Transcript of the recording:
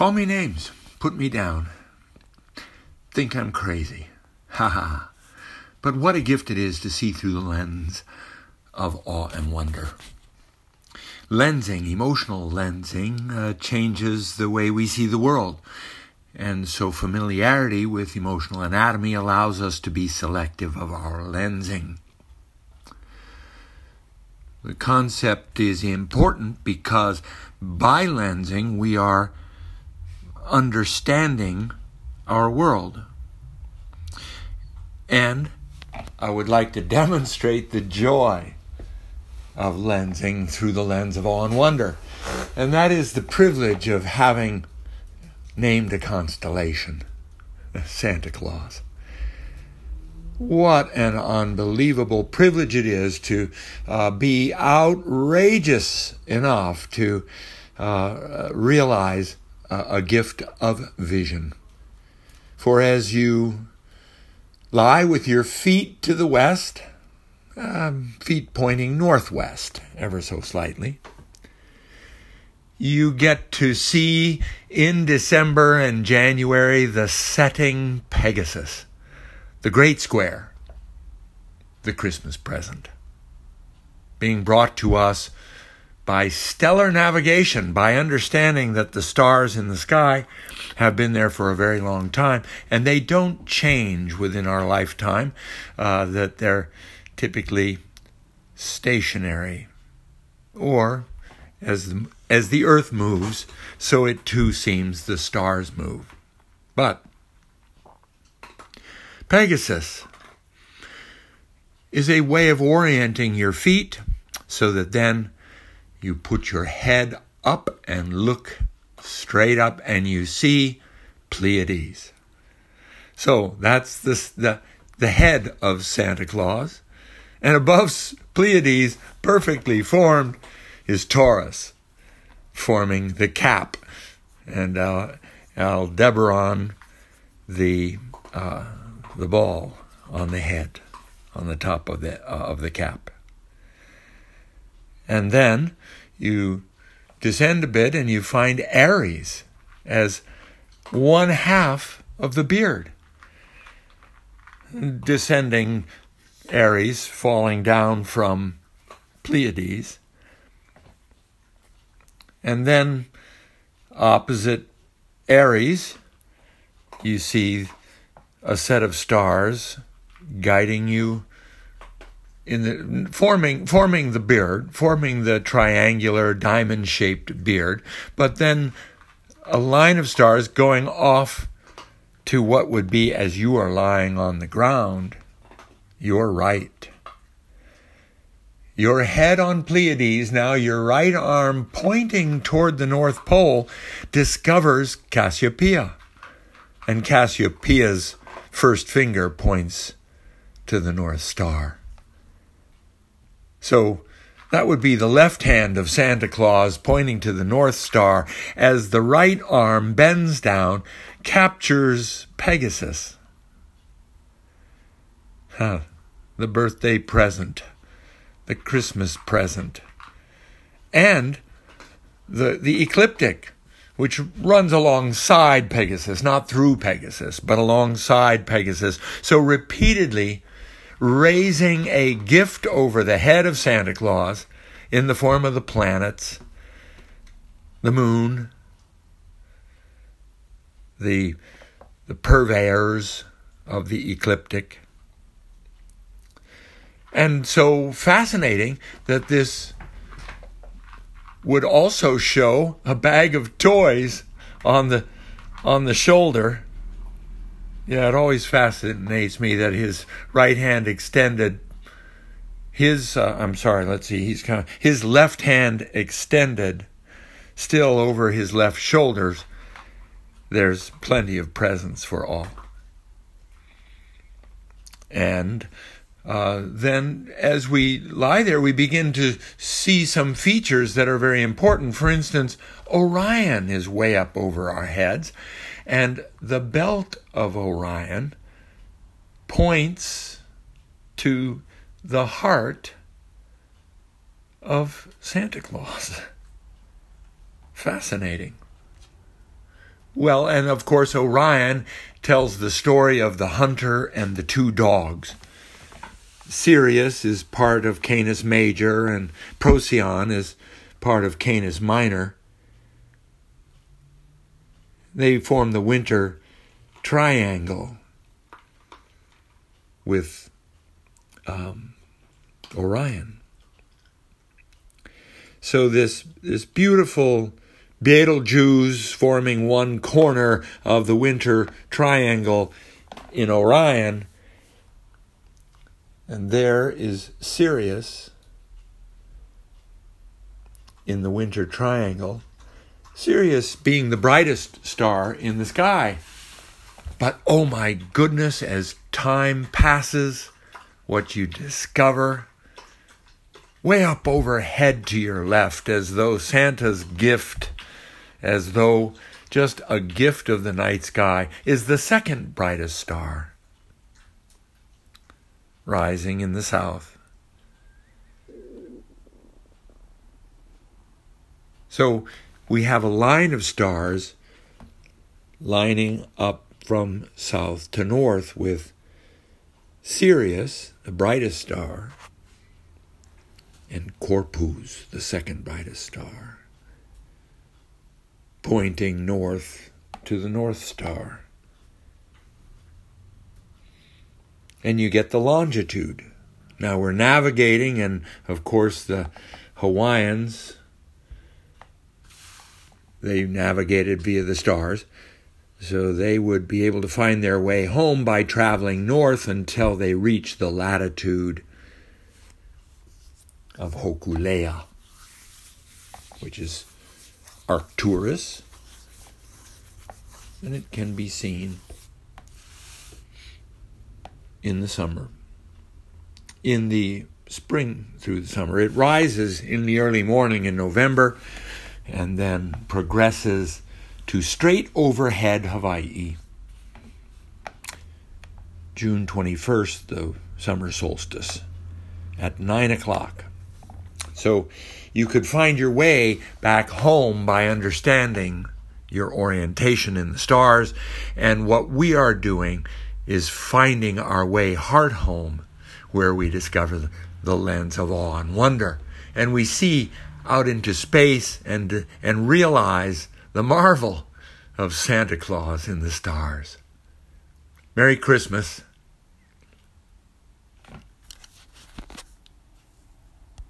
Call me names, put me down, think I'm crazy. Ha ha. But what a gift it is to see through the lens of awe and wonder. Lensing, emotional lensing, uh, changes the way we see the world. And so familiarity with emotional anatomy allows us to be selective of our lensing. The concept is important because by lensing we are understanding our world. And I would like to demonstrate the joy of lensing through the lens of awe and wonder. And that is the privilege of having named a constellation Santa Claus. What an unbelievable privilege it is to uh, be outrageous enough to uh, realize a gift of vision. For as you lie with your feet to the west, um, feet pointing northwest ever so slightly, you get to see in December and January the setting Pegasus, the great square, the Christmas present, being brought to us by stellar navigation, by understanding that the stars in the sky have been there for a very long time and they don't change within our lifetime, uh, that they're typically stationary. Or, as the, as the earth moves, so it too seems the stars move. But Pegasus is a way of orienting your feet so that then you put your head up and look straight up and you see Pleiades. So that's the, the, the head of Santa Claus. And above Pleiades, perfectly formed, is Taurus, forming the cap. And uh, Aldebaran, the, uh, the ball on the head, on the top of the, uh, of the cap. And then you descend a bit and you find Aries as one half of the beard. Descending Aries, falling down from Pleiades. And then opposite Aries, you see a set of stars guiding you in the forming forming the beard, forming the triangular diamond shaped beard, but then a line of stars going off to what would be as you are lying on the ground, your right. Your head on Pleiades, now your right arm pointing toward the North Pole, discovers Cassiopeia. And Cassiopeia's first finger points to the North Star. So that would be the left hand of Santa Claus pointing to the North Star as the right arm bends down, captures Pegasus. Huh. The birthday present, the Christmas present, and the, the ecliptic, which runs alongside Pegasus, not through Pegasus, but alongside Pegasus. So repeatedly, raising a gift over the head of Santa Claus in the form of the planets, the moon, the, the purveyors of the ecliptic. And so fascinating that this would also show a bag of toys on the on the shoulder yeah, it always fascinates me that his right hand extended. His, uh, I'm sorry, let's see, he's kind of, his left hand extended still over his left shoulders. There's plenty of presents for all. And uh, then as we lie there, we begin to see some features that are very important. For instance, Orion is way up over our heads. And the belt of Orion points to the heart of Santa Claus. Fascinating. Well, and of course, Orion tells the story of the hunter and the two dogs. Sirius is part of Canis Major, and Procyon is part of Canis Minor. They form the winter triangle with um, Orion. So this this beautiful Betelgeuse forming one corner of the winter triangle in Orion. And there is Sirius in the winter triangle. Sirius being the brightest star in the sky. But oh my goodness, as time passes, what you discover way up overhead to your left, as though Santa's gift as though just a gift of the night sky, is the second brightest star, rising in the south. So we have a line of stars lining up from south to north with Sirius, the brightest star, and Canopus, the second brightest star pointing north to the North Star. And you get the longitude. Now we're navigating, and of course, the Hawaiians, they navigated via the stars. So they would be able to find their way home by traveling north until they reach the latitude of Hokulea, which is Arcturus, and it can be seen in the summer. In the spring through the summer, it rises in the early morning in November and then progresses to straight overhead Hawaii. June 21st, the summer solstice, at 9 o'clock. So you could find your way back home by understanding your orientation in the stars. And what we are doing is finding our way heart home, where we discover the lens of awe and wonder. And we see out into space and, and realize the marvel of Santa Claus in the stars. Merry Christmas.